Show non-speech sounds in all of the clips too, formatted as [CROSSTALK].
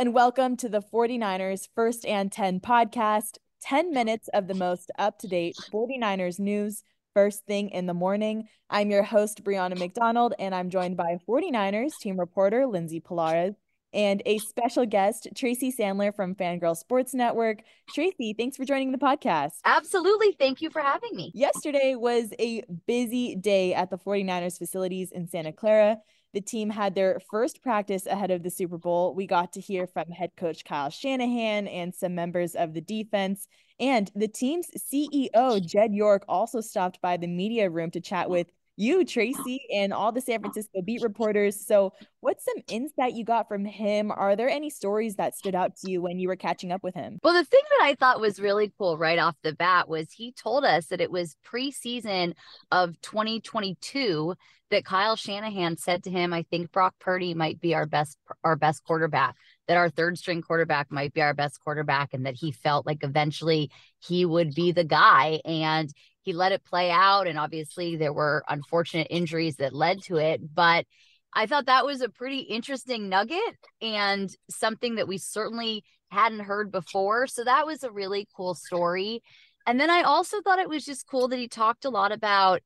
And welcome to the 49ers First and 10 podcast. 10 minutes of the most up to date 49ers news first thing in the morning. I'm your host, Brianna McDonald, and I'm joined by 49ers team reporter Lindsay Pallares and a special guest, Tracy Sandler from Fangirl Sports Network. Tracy, thanks for joining the podcast. Absolutely. Thank you for having me. Yesterday was a busy day at the 49ers facilities in Santa Clara. The team had their first practice ahead of the Super Bowl. We got to hear from head coach Kyle Shanahan and some members of the defense. And the team's CEO, Jed York, also stopped by the media room to chat with you, Tracy, and all the San Francisco beat reporters. So, what's some insight you got from him? Are there any stories that stood out to you when you were catching up with him? Well, the thing that I thought was really cool right off the bat was he told us that it was preseason of 2022 that Kyle Shanahan said to him, I think Brock Purdy might be our best our best quarterback, that our third string quarterback might be our best quarterback and that he felt like eventually he would be the guy and he let it play out and obviously there were unfortunate injuries that led to it, but I thought that was a pretty interesting nugget and something that we certainly hadn't heard before. So that was a really cool story. And then I also thought it was just cool that he talked a lot about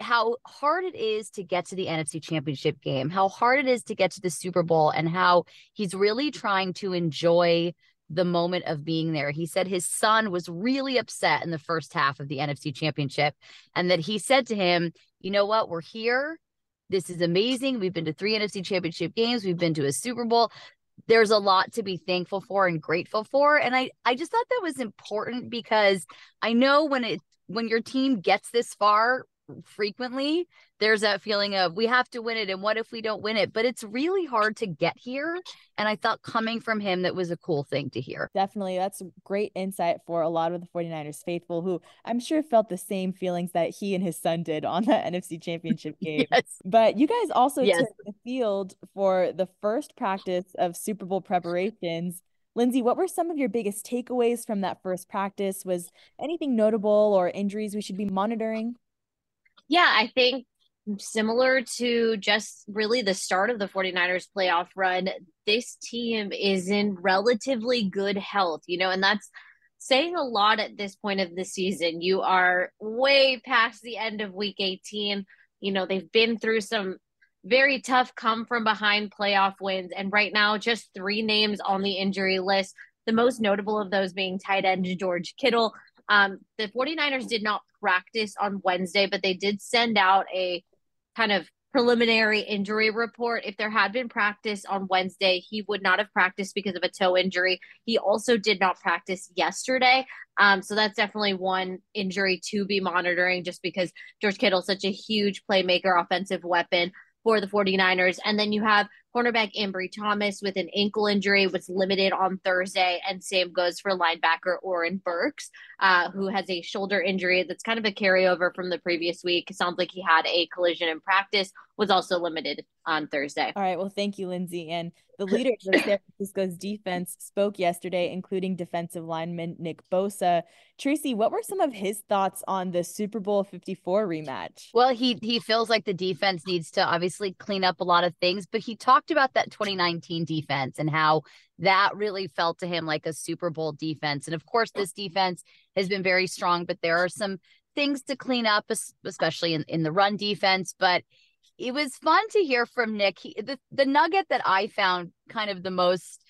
how hard it is to get to the NFC championship game, how hard it is to get to the Super Bowl, and how he's really trying to enjoy the moment of being there. He said his son was really upset in the first half of the NFC championship, and that he said to him, You know what? We're here. This is amazing. We've been to three NFC championship games, we've been to a Super Bowl. There's a lot to be thankful for and grateful for. And I, I just thought that was important because I know when it when your team gets this far frequently there's that feeling of we have to win it and what if we don't win it but it's really hard to get here and i thought coming from him that was a cool thing to hear definitely that's great insight for a lot of the 49ers faithful who i'm sure felt the same feelings that he and his son did on the [LAUGHS] nfc championship [LAUGHS] game yes. but you guys also yes. took the field for the first practice of super bowl preparations Lindsay, what were some of your biggest takeaways from that first practice? Was anything notable or injuries we should be monitoring? Yeah, I think similar to just really the start of the 49ers playoff run, this team is in relatively good health, you know, and that's saying a lot at this point of the season. You are way past the end of week 18. You know, they've been through some very tough come from behind playoff wins. And right now, just three names on the injury list. The most notable of those being tight end George Kittle. Um, the 49ers did not practice on Wednesday, but they did send out a kind of preliminary injury report. If there had been practice on Wednesday, he would not have practiced because of a toe injury. He also did not practice yesterday. Um, so that's definitely one injury to be monitoring just because George Kittle is such a huge playmaker, offensive weapon for the 49ers. And then you have cornerback Ambry Thomas with an ankle injury was limited on Thursday, and same goes for linebacker Oren Burks, uh, who has a shoulder injury that's kind of a carryover from the previous week. It sounds like he had a collision in practice, was also limited on Thursday. All right. Well, thank you, Lindsay. And the leaders of San Francisco's defense spoke yesterday, including defensive lineman Nick Bosa. Tracy, what were some of his thoughts on the Super Bowl 54 rematch? Well, he he feels like the defense needs to obviously clean up a lot of things, but he talked talked about that 2019 defense and how that really felt to him like a Super Bowl defense. And of course, this defense has been very strong, but there are some things to clean up, especially in, in the run defense. But it was fun to hear from Nick. He, the, the nugget that I found kind of the most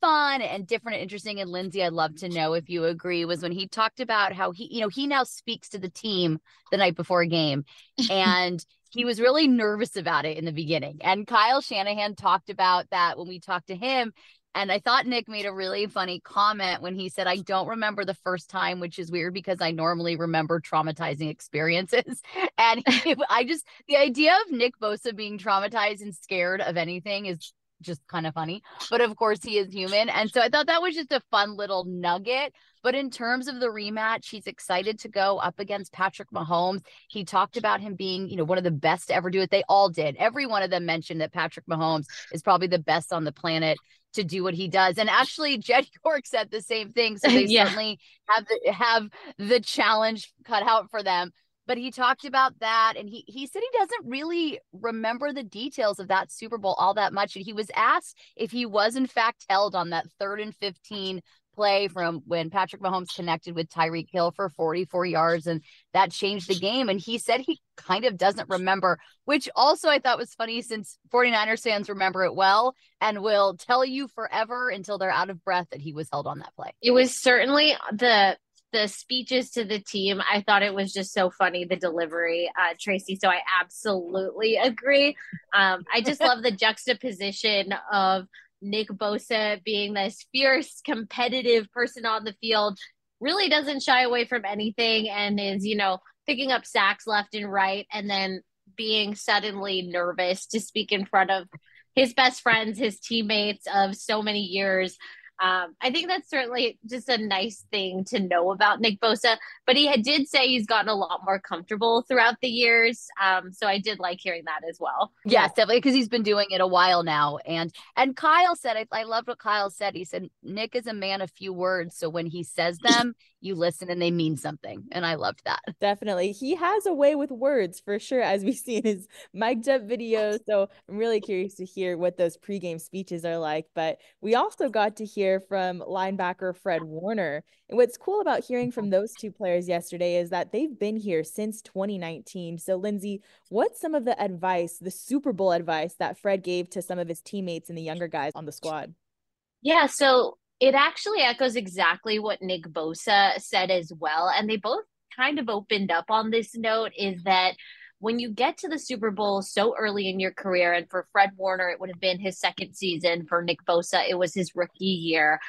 fun and different and interesting. And Lindsay, I'd love to know if you agree, was when he talked about how he, you know, he now speaks to the team the night before a game. [LAUGHS] And he was really nervous about it in the beginning. And Kyle Shanahan talked about that when we talked to him. And I thought Nick made a really funny comment when he said, I don't remember the first time, which is weird because I normally remember traumatizing experiences. [LAUGHS] And I just, the idea of Nick Bosa being traumatized and scared of anything is just kind of funny. But of course, he is human. And so I thought that was just a fun little nugget. But in terms of the rematch, he's excited to go up against Patrick Mahomes. He talked about him being, you know, one of the best to ever do it. They all did. Every one of them mentioned that Patrick Mahomes is probably the best on the planet to do what he does. And actually, [LAUGHS] Jed York said the same thing. So they [LAUGHS] yeah. certainly have the, have the challenge cut out for them but he talked about that and he he said he doesn't really remember the details of that Super Bowl all that much and he was asked if he was in fact held on that 3rd and 15 play from when Patrick Mahomes connected with Tyreek Hill for 44 yards and that changed the game and he said he kind of doesn't remember which also I thought was funny since 49ers fans remember it well and will tell you forever until they're out of breath that he was held on that play. It was certainly the the speeches to the team, I thought it was just so funny, the delivery, uh, Tracy. So I absolutely agree. Um, I just love the juxtaposition of Nick Bosa being this fierce, competitive person on the field, really doesn't shy away from anything and is, you know, picking up sacks left and right, and then being suddenly nervous to speak in front of his best friends, his teammates of so many years. Um, I think that's certainly just a nice thing to know about Nick Bosa. But he had, did say he's gotten a lot more comfortable throughout the years. Um, so I did like hearing that as well. Yes, definitely, because he's been doing it a while now. And and Kyle said, I, I loved what Kyle said. He said Nick is a man of few words, so when he says them, [LAUGHS] you listen and they mean something. And I loved that. Definitely, he has a way with words for sure, as we [LAUGHS] see in his mic'd up videos. So I'm really curious to hear what those pregame speeches are like. But we also got to hear hear from linebacker Fred Warner. And what's cool about hearing from those two players yesterday is that they've been here since 2019. So, Lindsay, what's some of the advice, the Super Bowl advice that Fred gave to some of his teammates and the younger guys on the squad? Yeah, so it actually echoes exactly what Nick Bosa said as well. And they both kind of opened up on this note is that when you get to the Super Bowl so early in your career, and for Fred Warner, it would have been his second season. For Nick Bosa, it was his rookie year.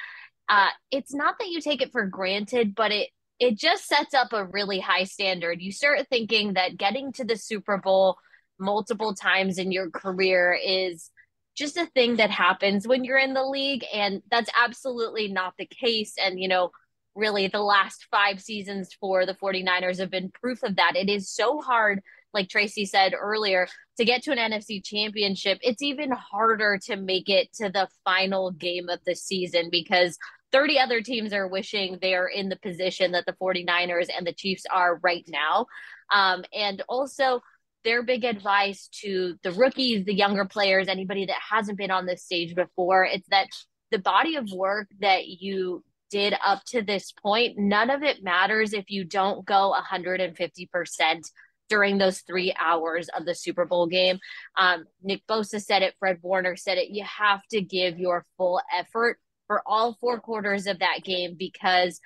Uh, it's not that you take it for granted, but it it just sets up a really high standard. You start thinking that getting to the Super Bowl multiple times in your career is just a thing that happens when you're in the league, and that's absolutely not the case. And you know really the last five seasons for the 49ers have been proof of that. It is so hard like Tracy said earlier, to get to an NFC championship, it's even harder to make it to the final game of the season because 30 other teams are wishing they are in the position that the 49ers and the Chiefs are right now. Um, and also, their big advice to the rookies, the younger players, anybody that hasn't been on this stage before, it's that the body of work that you did up to this point, none of it matters if you don't go 150% during those three hours of the Super Bowl game. Um, Nick Bosa said it, Fred Warner said it. You have to give your full effort for all four quarters of that game because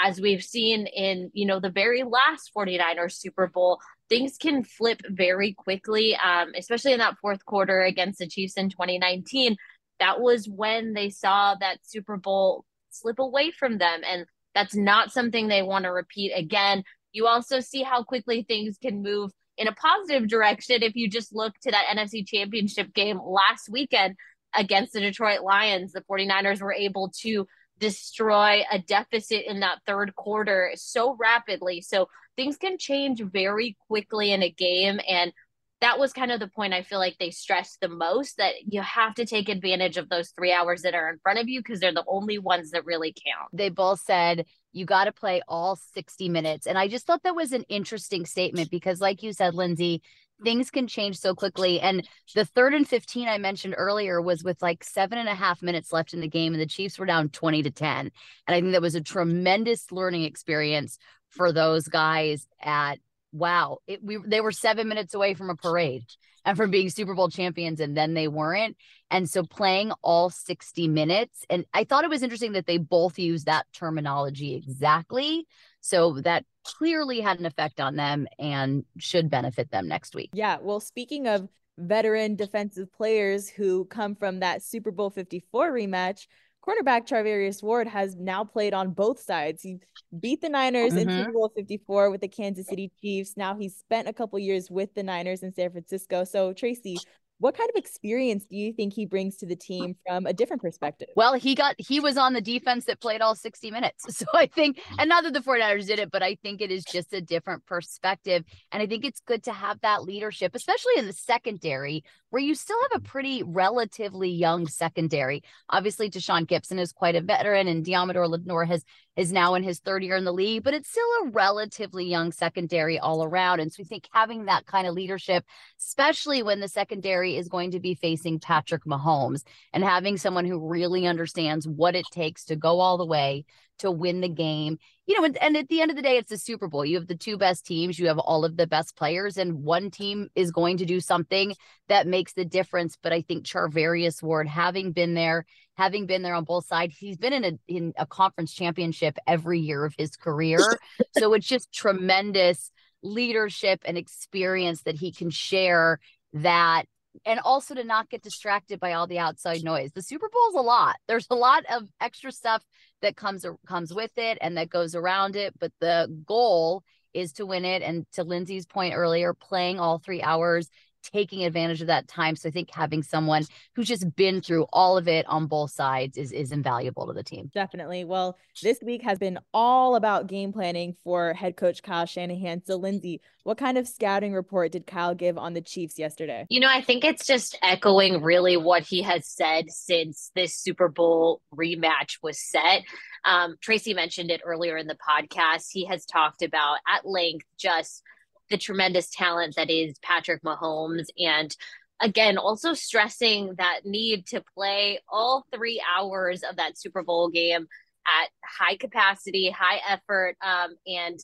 as we've seen in you know the very last 49ers Super Bowl, things can flip very quickly, um, especially in that fourth quarter against the Chiefs in 2019. That was when they saw that Super Bowl slip away from them. And that's not something they want to repeat again. You also see how quickly things can move in a positive direction if you just look to that NFC championship game last weekend against the Detroit Lions. The 49ers were able to destroy a deficit in that third quarter so rapidly. So things can change very quickly in a game. And that was kind of the point I feel like they stressed the most that you have to take advantage of those three hours that are in front of you because they're the only ones that really count. They both said you got to play all 60 minutes. And I just thought that was an interesting statement because, like you said, Lindsay, things can change so quickly. And the third and 15 I mentioned earlier was with like seven and a half minutes left in the game, and the Chiefs were down 20 to 10. And I think that was a tremendous learning experience for those guys at wow. It, we they were seven minutes away from a parade and from being Super Bowl champions, and then they weren't. And so playing all 60 minutes, and I thought it was interesting that they both used that terminology exactly. So that clearly had an effect on them and should benefit them next week. Yeah. Well, speaking of veteran defensive players who come from that Super Bowl 54 rematch, cornerback Charvarius Ward has now played on both sides. He beat the Niners mm-hmm. in Super Bowl 54 with the Kansas City Chiefs. Now he's spent a couple years with the Niners in San Francisco. So, Tracy, what kind of experience do you think he brings to the team from a different perspective? Well, he got he was on the defense that played all 60 minutes. [LAUGHS] So I think and not that the 49ers did it, but I think it is just a different perspective and I think it's good to have that leadership, especially in the secondary where you still have a pretty relatively young secondary. Obviously, Tashaun Gipson is quite a veteran, and Deommodo Lenoir has is now in his third year in the league, but it's still a relatively young secondary all around. And so we think having that kind of leadership, especially when the secondary is going to be facing Patrick Mahomes and having someone who really understands what it takes to go all the way to win the game. You know, and, and at the end of the day, it's the Super Bowl. You have the two best teams, you have all of the best players, and one team is going to do something that makes the difference. But I think Charvarius Ward, having been there, having been there on both sides, he's been in a in a conference championship every year of his career. [LAUGHS] so it's just tremendous leadership and experience that he can share that and also to not get distracted by all the outside noise. The Super Bowl is a lot. There's a lot of extra stuff that comes comes with it and that goes around it, but the goal is to win it. And to Lindsay's point earlier, playing all 3 hours taking advantage of that time. So I think having someone who's just been through all of it on both sides is is invaluable to the team. Definitely. Well, this week has been all about game planning for head coach Kyle Shanahan. So Lindsay, what kind of scouting report did Kyle give on the Chiefs yesterday? You know, I think it's just echoing really what he has said since this Super Bowl rematch was set. Um, Tracy mentioned it earlier in the podcast. He has talked about at length just the tremendous talent that is Patrick Mahomes. And again, also stressing that need to play all three hours of that Super Bowl game at high capacity, high effort. Um, and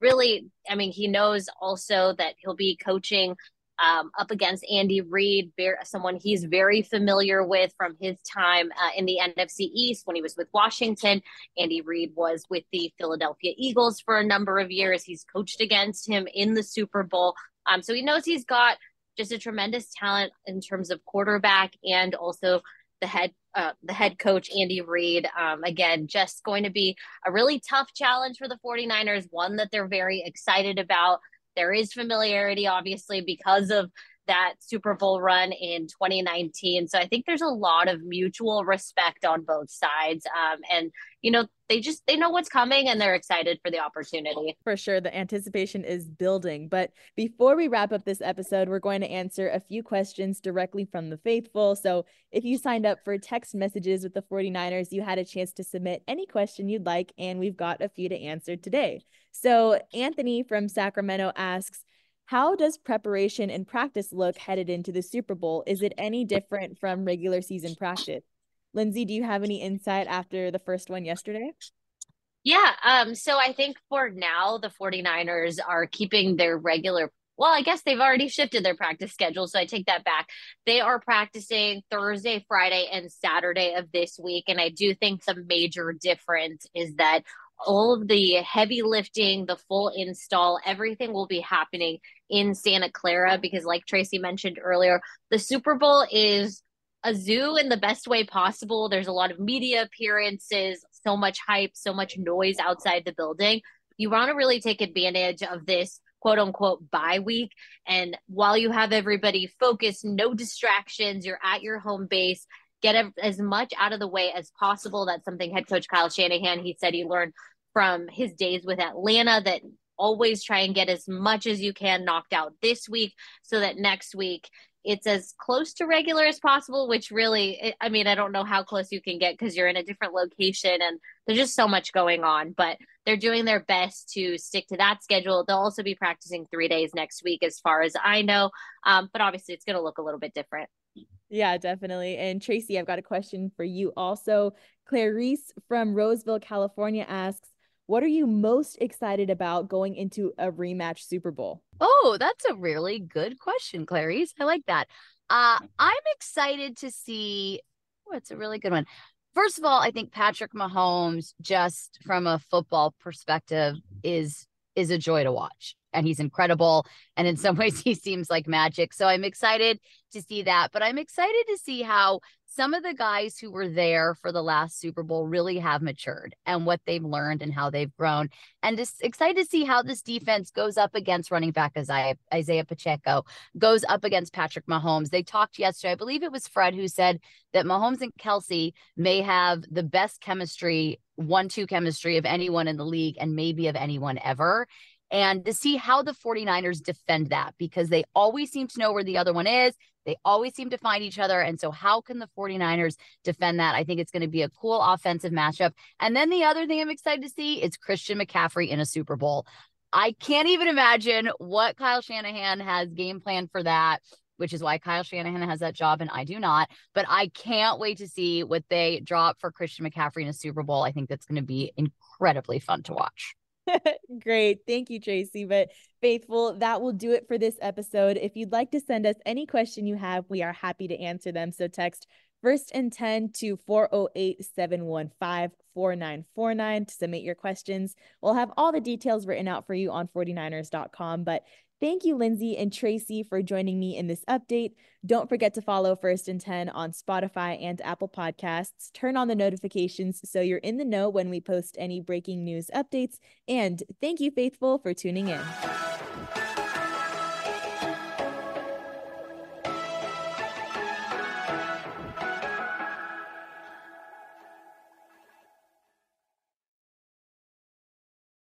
really, I mean, he knows also that he'll be coaching um, up against Andy Reid, someone he's very familiar with from his time uh, in the NFC East when he was with Washington. Andy Reid was with the Philadelphia Eagles for a number of years. He's coached against him in the Super Bowl. Um, so he knows he's got just a tremendous talent in terms of quarterback and also the head uh, the head coach Andy Reid. Um, again, just going to be a really tough challenge for the 49ers, one that they're very excited about. There is familiarity, obviously, because of that Super Bowl run in 2019. So I think there's a lot of mutual respect on both sides. Um, and, you know, they just they know what's coming and they're excited for the opportunity. For sure. The anticipation is building. But before we wrap up this episode, we're going to answer a few questions directly from the faithful. So if you signed up for text messages with the 49ers, you had a chance to submit any question you'd like, and we've got a few to answer today. So, Anthony from Sacramento asks, how does preparation and practice look headed into the Super Bowl? Is it any different from regular season practice? Lindsay, do you have any insight after the first one yesterday? Yeah, um, so I think for now the 49ers are keeping their regular well, I guess they've already shifted their practice schedule, so I take that back. They are practicing Thursday, Friday, and Saturday of this week. And I do think the major difference is that all of the heavy lifting, the full install, everything will be happening in Santa Clara because, like Tracy mentioned earlier, the Super Bowl is a zoo in the best way possible. There's a lot of media appearances, so much hype, so much noise outside the building. You want to really take advantage of this quote unquote bye week. And while you have everybody focused, no distractions, you're at your home base, get as much out of the way as possible. That's something head coach Kyle Shanahan, he said he learned from his days with Atlanta that always try and get as much as you can knocked out this week so that next week it's as close to regular as possible, which really, I mean, I don't know how close you can get because you're in a different location and there's just so much going on, but they're doing their best to stick to that schedule. They'll also be practicing three days next week, as far as I know. Um, but obviously, it's going to look a little bit different. Yeah, definitely. And Tracy, I've got a question for you also. Clarice from Roseville, California asks, what are you most excited about going into a rematch Super Bowl? Oh, that's a really good question, Clarice. I like that. Uh, I'm excited to see. Oh, it's a really good one. First of all, I think Patrick Mahomes, just from a football perspective, is is a joy to watch and he's incredible. And in some [LAUGHS] ways, he seems like magic. So I'm excited to see that. But I'm excited to see how some of the guys who were there for the last Super Bowl really have matured and what they've learned and how they've grown. And just excited to see how this defense goes up against running back Isaiah, Isaiah Pacheco, goes up against Patrick Mahomes. They talked yesterday, I believe it was Fred who said that Mahomes and Kelce may have the best chemistry, one two chemistry of anyone in the league and maybe of anyone ever and to see how the 49ers defend that because they always seem to know where the other one is. They always seem to find each other. And so, how can the 49ers defend that? I think it's going to be a cool offensive matchup. And then the other thing I'm excited to see is Christian McCaffrey in a Super Bowl. I can't even imagine what Kyle Shanahan has game planned for that which is why Kyle Shanahan has that job and I do not. But I can't wait to see what they drop for Christian McCaffrey in a Super Bowl. I think that's going to be incredibly fun to watch. [LAUGHS] Great. Thank you, Tracy. But faithful, that will do it for this episode. If you'd like to send us any question you have, we are happy to answer them. So text first and 10 to 408 715 4949 to submit your questions. We'll have all the details written out for you on 49ers.com. But Thank you, Lindsay and Tracy, for joining me in this update. Don't forget to follow First and 10 on Spotify and Apple Podcasts. Turn on the notifications so you're in the know when we post any breaking news updates. And thank you, Faithful, for tuning in.